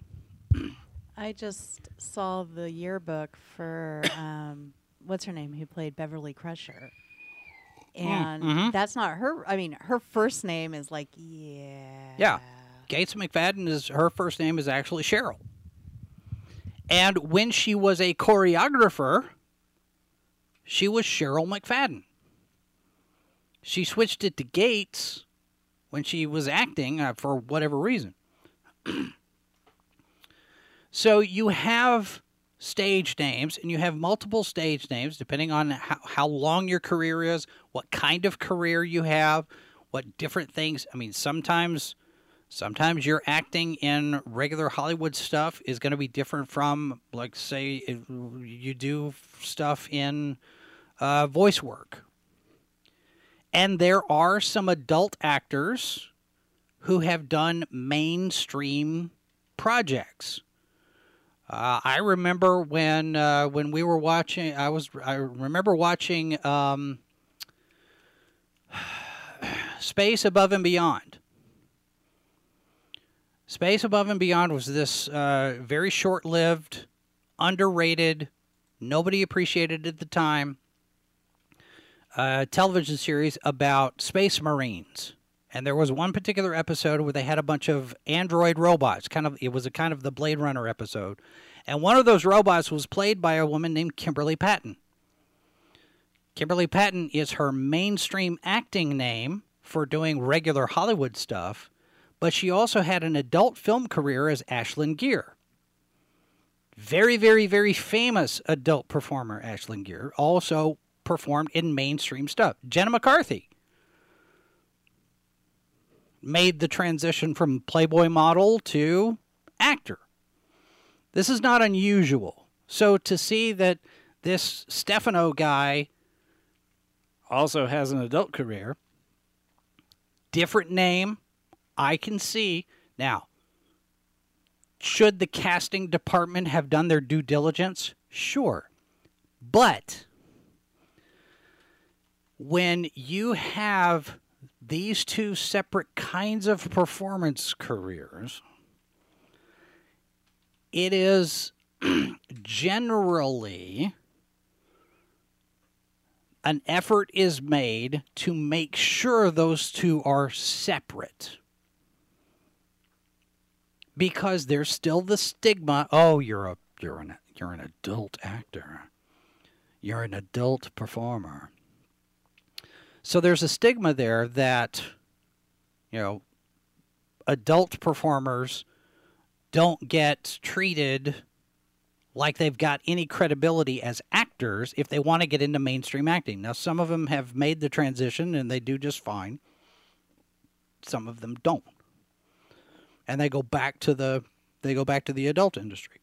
I just saw the yearbook for um, what's her name who played Beverly Crusher and
mhm.
that's not her. I mean, her first name is like yeah.
Yeah. Gates McFadden is her first name is actually Cheryl. And when she was a choreographer, she was Cheryl McFadden. She switched it to Gates when she was acting uh, for whatever reason. so you have stage names and you have multiple stage names depending on how, how long your career is, what kind of career you have, what different things. I mean, sometimes sometimes your acting in regular Hollywood stuff is going to be different from like say you do stuff in uh, voice work. And there are some adult actors who have done mainstream projects. Uh, I remember when uh, when we were watching. I was. I remember watching um, Space Above and Beyond. Space Above and Beyond was this uh, very short-lived, underrated, nobody appreciated at the time. Uh, television series about space marines and there was one particular episode where they had a bunch of android robots kind of it was a kind of the blade runner episode. And one of those robots was played by a woman named kimberly patton. Kimberly patton is her mainstream acting name for doing regular hollywood stuff but she also had an adult film career as Ashlyn Gere. Very very very famous adult performer Ashlyn Gere also performed in mainstream stuff. Jenna mccarthy made the transition from Playboy model to actor. This is not unusual. So to see that this Stefano guy also has an adult career, different name, I can see. Now, should the casting department have done their due diligence? Sure. But when you have these two separate kinds of performance careers, it is generally an effort is made to make sure those two are separate. Because there's still the stigma, oh, you're a you're an you're an adult actor. You're an adult performer. So there's a stigma there that you know adult performers don't get treated like they've got any credibility as actors if they want to get into mainstream acting. Now, some of them have made the transition and they do just fine. Some of them don't, and they go back to the they go back to the adult industry.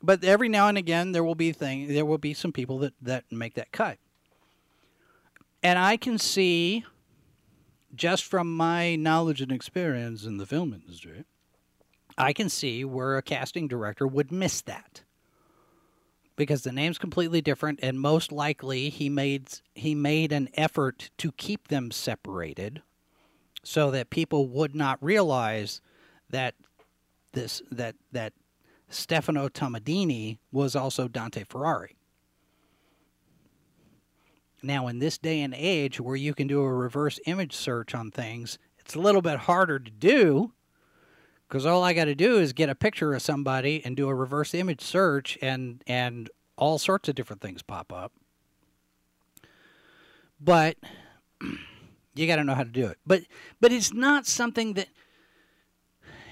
But every now and again, there will be thing there will be some people that that make that cut, and I can see, just from my knowledge and experience in the film industry, I can see where a casting director would miss that because the name's completely different and most likely he made he made an effort to keep them separated so that people would not realize that this that that Stefano Tomadini was also Dante Ferrari. Now in this day and age where you can do a reverse image search on things, it's a little bit harder to do because all I got to do is get a picture of somebody and do a reverse image search, and and all sorts of different things pop up. But you got to know how to do it. But but it's not something that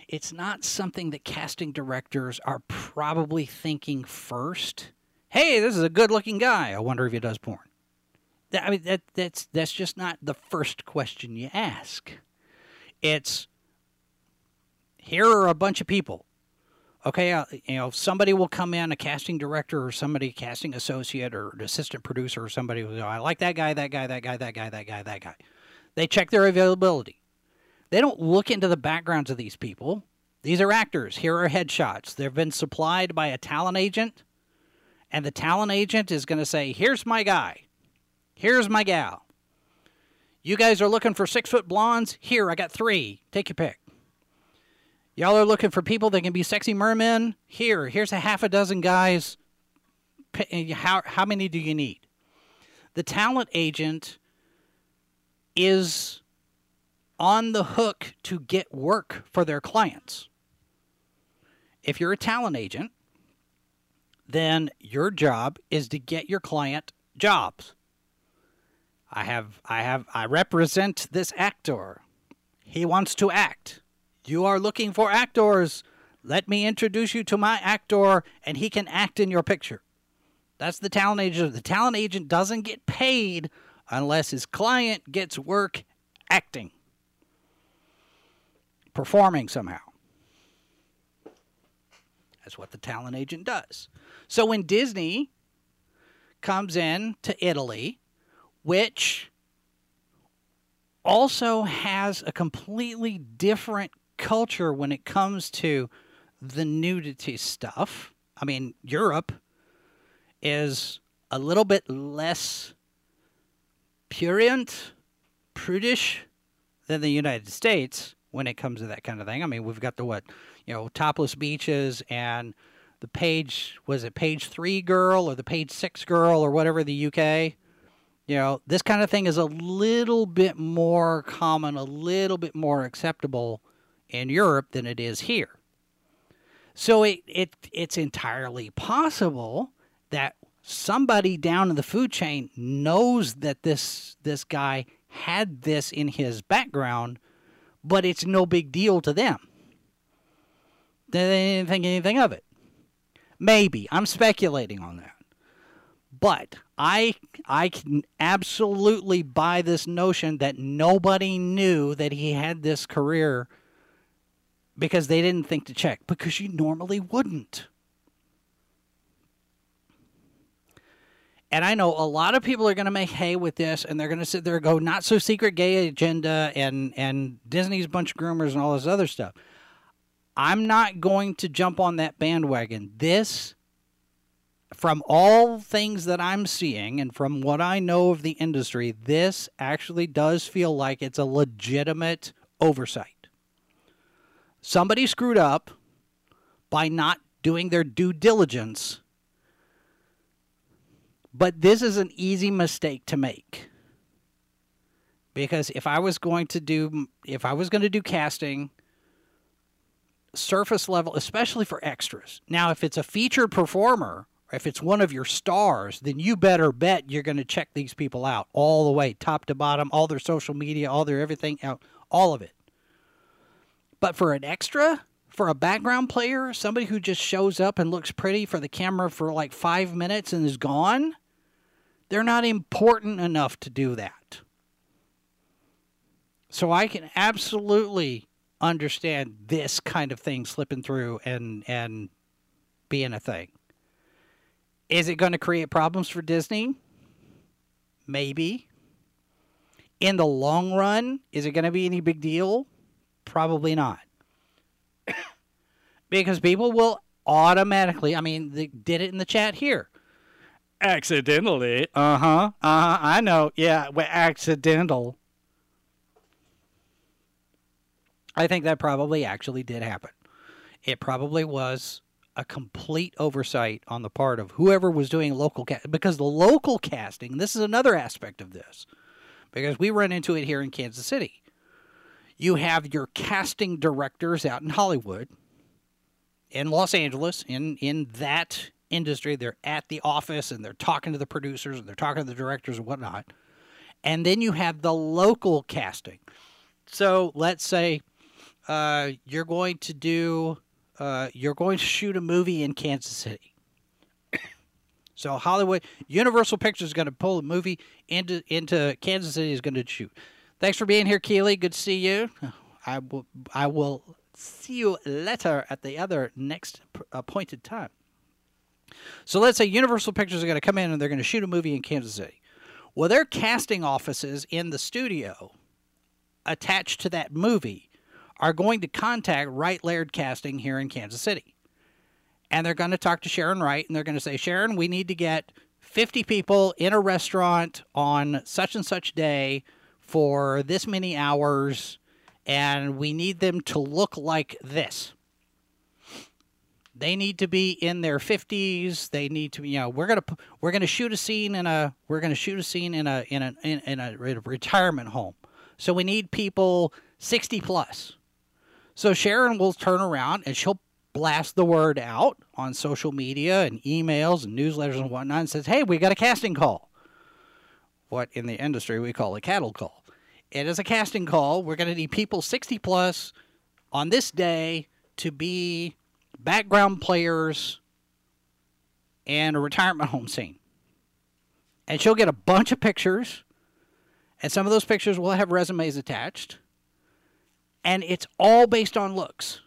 it's not something that casting directors are probably thinking first. Hey, this is a good-looking guy. I wonder if he does porn. I mean that that's that's just not the first question you ask. It's here are a bunch of people. Okay, uh, you know, somebody will come in, a casting director or somebody, casting associate or an assistant producer or somebody will go, I like that guy, that guy, that guy, that guy, that guy, that guy. They check their availability. They don't look into the backgrounds of these people. These are actors. Here are headshots. They've been supplied by a talent agent, and the talent agent is going to say, Here's my guy. Here's my gal. You guys are looking for six foot blondes? Here, I got three. Take your pick. Y'all are looking for people that can be sexy mermen? Here, here's a half a dozen guys. Eh, how, how many do you need? The talent agent is on the hook to get work for their clients. If you're a talent agent, then your job is to get your client jobs. I have I have I represent this actor. He wants to act. You are looking for actors. Let me introduce you to my actor, and he can act in your picture. That's the talent agent. The talent agent doesn't get paid unless his client gets work acting, performing somehow. That's what the talent agent does. So when Disney comes in to Italy, which also has a completely different culture when it comes to the nudity stuff. I mean, Europe is a little bit less purient, prudish than the United States when it comes to that kind of thing. I mean, we've got the what, you know, topless beaches and the page was it page three girl or the page six girl or whatever the UK. You know, this kind of thing is a little bit more common, a little bit more acceptable in Europe than it is here. So it, it it's entirely possible that somebody down in the food chain knows that this this guy had this in his background, but it's no big deal to them. They didn't think anything of it. Maybe. I'm speculating on that. But I I can absolutely buy this notion that nobody knew that he had this career because they didn't think to check because you normally wouldn't. And I know a lot of people are going to make hay with this, and they're going to sit there and go, "Not so secret gay agenda," and and Disney's bunch of groomers and all this other stuff. I'm not going to jump on that bandwagon. This, from all things that I'm seeing and from what I know of the industry, this actually does feel like it's a legitimate oversight. Somebody screwed up by not doing their due diligence but this is an easy mistake to make. Because if I was going to do if I was going to do casting surface level, especially for extras. Now, if it's a featured performer, if it's one of your stars, then you better bet you're going to check these people out all the way, top to bottom, all their social media, all their everything out, all of it. But for an extra, for a background player, somebody who just shows up and looks pretty for the camera for like five minutes and is gone, they're not important enough to do that. So I can absolutely understand this kind of thing slipping through and and being a thing. Is it going to create problems for Disney? Maybe. In the long run, is it going to be any big deal? Probably not. because people will automatically, I mean, they did it in the chat here. Accidentally. Uh huh. Uh huh. I know. Yeah, accidental. I think that probably actually did happen. It probably was a complete oversight on the part of whoever was doing local cast because the local casting. This is another aspect of this because we run into it here in Kansas City. You have your casting directors out in Hollywood, in Los Angeles, in in that industry. They're at the office and they're talking to the producers and they're talking to the directors and whatnot. And then you have the local casting. So let's say uh, you're going to do uh, you're going to shoot a movie in Kansas City. so Hollywood Universal Pictures is going to pull a movie into into Kansas City is going to shoot. Thanks for being here, Keeley. Good to see you. I will I will see you later at the other next appointed time. So let's say Universal Pictures are going to come in and they're going to shoot a movie in Kansas City. Well, their casting offices in the studio attached to that movie are going to contact Wright Laird Casting here in Kansas City. And they're going to talk to Sharon Wright and they're going to say, Sharon, we need to get 50 people in a restaurant on such and such day for this many hours, and we need them to look like this. They need to be in their 50s. They need to, you know, we're gonna we're gonna shoot a scene in a we're gonna shoot a scene in a in a in, in a retirement home. So we need people 60 plus. So Sharon will turn around and she'll blast the word out on social media and emails and newsletters and whatnot and says, "Hey, we got a casting call." What in the industry we call a cattle call. It is a casting call. We're going to need people 60 plus on this day to be background players, and a retirement home scene. And she'll get a bunch of pictures, and some of those pictures will have resumes attached. And it's all based on looks.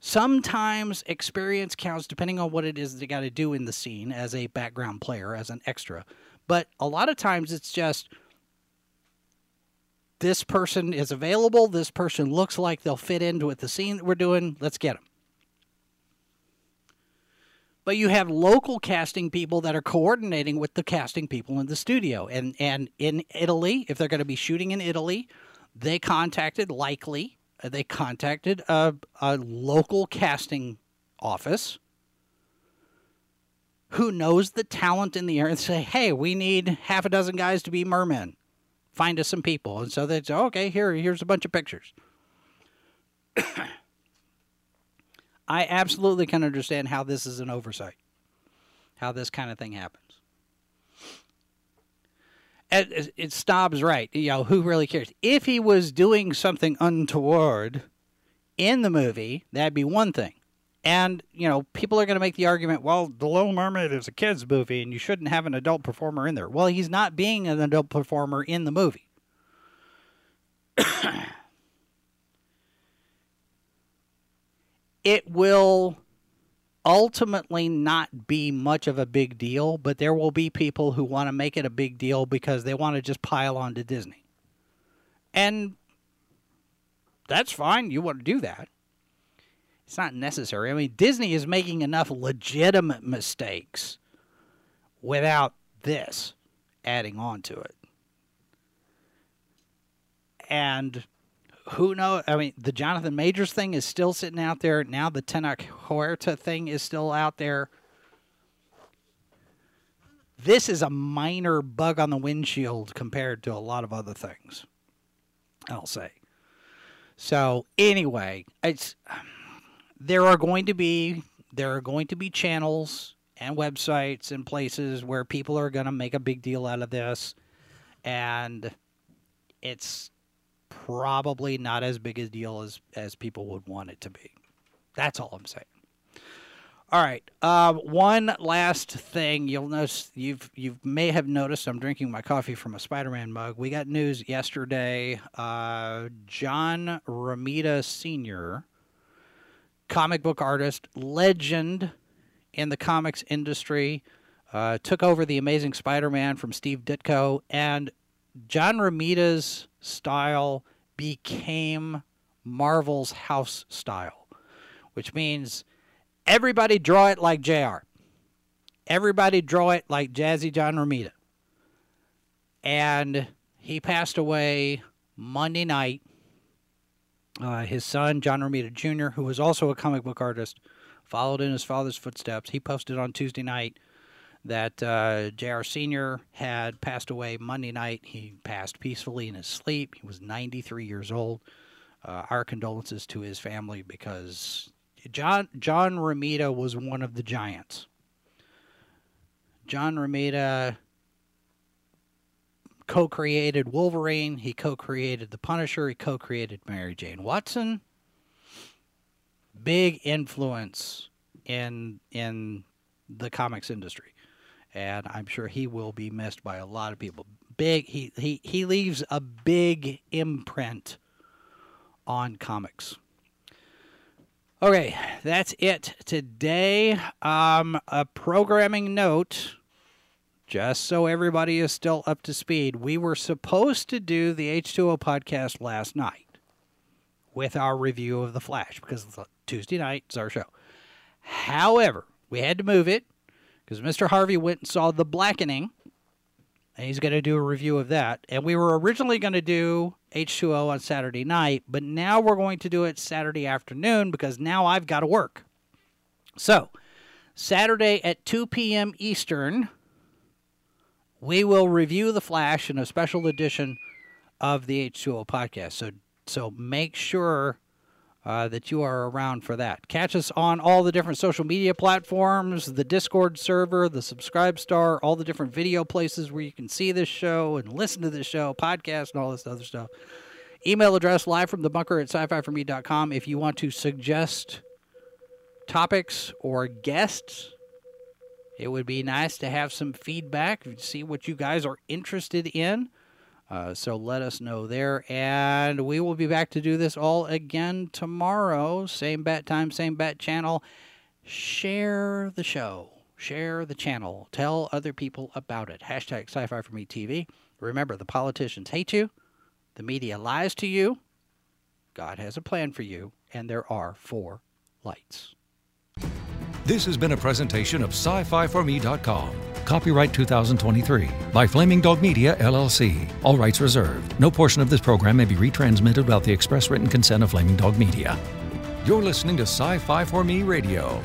Sometimes experience counts depending on what it is they got to do in the scene as a background player, as an extra. But a lot of times it's just this person is available, this person looks like they'll fit into with the scene that we're doing, let's get them. But you have local casting people that are coordinating with the casting people in the studio. And and in Italy, if they're going to be shooting in Italy, they contacted likely uh, they contacted a, a local casting office who knows the talent in the area and say, hey, we need half a dozen guys to be mermen find us some people. And so they say, okay, here, here's a bunch of pictures. I absolutely can understand how this is an oversight, how this kind of thing happens. It, it right. You know, who really cares? If he was doing something untoward in the movie, that'd be one thing. And, you know, people are going to make the argument, well, The Little Mermaid is a kid's movie and you shouldn't have an adult performer in there. Well, he's not being an adult performer in the movie. it will ultimately not be much of a big deal, but there will be people who want to make it a big deal because they want to just pile on to Disney. And that's fine. You want to do that. It's not necessary. I mean, Disney is making enough legitimate mistakes without this adding on to it. And who knows? I mean, the Jonathan Majors thing is still sitting out there. Now the Tenoch Huerta thing is still out there. This is a minor bug on the windshield compared to a lot of other things. I'll say. So anyway, it's there are going to be there are going to be channels and websites and places where people are going to make a big deal out of this and it's probably not as big a deal as as people would want it to be. That's all I'm saying. All right. Um, one last thing you'll notice you've you may have noticed I'm drinking my coffee from a Spider-Man mug. We got news yesterday. Uh, John Romita Sr., comic book artist, legend in the comics industry, uh, took over the Amazing Spider-Man from Steve Ditko, and John Romita's style became Marvel's house style, which means everybody draw it like JR. Everybody draw it like Jazzy John Romita. And he passed away Monday night. Uh, his son, John Romita Jr., who was also a comic book artist, followed in his father's footsteps. He posted on Tuesday night that uh, J.R. Sr. had passed away Monday night. He passed peacefully in his sleep. He was 93 years old. Uh, our condolences to his family because John John Romita was one of the giants. John Romita co-created Wolverine. He co-created the Punisher. He co-created Mary Jane Watson. Big influence in in the comics industry and I'm sure he will be missed by a lot of people. Big he he he leaves a big imprint on comics. Okay, that's it today. Um, a programming note, just so everybody is still up to speed. We were supposed to do the H2O podcast last night with our review of The Flash because Tuesday night is our show. However, we had to move it because Mr. Harvey went and saw The Blackening, and he's going to do a review of that. And we were originally going to do H2O on Saturday night, but now we're going to do it Saturday afternoon because now I've got to work. So, Saturday at 2 p.m. Eastern, we will review The Flash in a special edition of the H2O podcast. So, so make sure uh, that you are around for that. Catch us on all the different social media platforms, the Discord server, the Subscribe Star, all the different video places where you can see this show and listen to this show, podcast, and all this other stuff. Email address live from the bunker at sci fi for me.com if you want to suggest topics or guests. It would be nice to have some feedback, see what you guys are interested in. Uh, so let us know there. And we will be back to do this all again tomorrow. Same bat time, same bat channel. Share the show, share the channel, tell other people about it. Hashtag sci fi for me TV. Remember, the politicians hate you, the media lies to you. God has a plan for you, and there are four lights.
This has been a presentation of sci fi for me.com. Copyright 2023 by Flaming Dog Media, LLC. All rights reserved. No portion of this program may be retransmitted without the express written consent of Flaming Dog Media. You're listening to Sci Fi for Me Radio.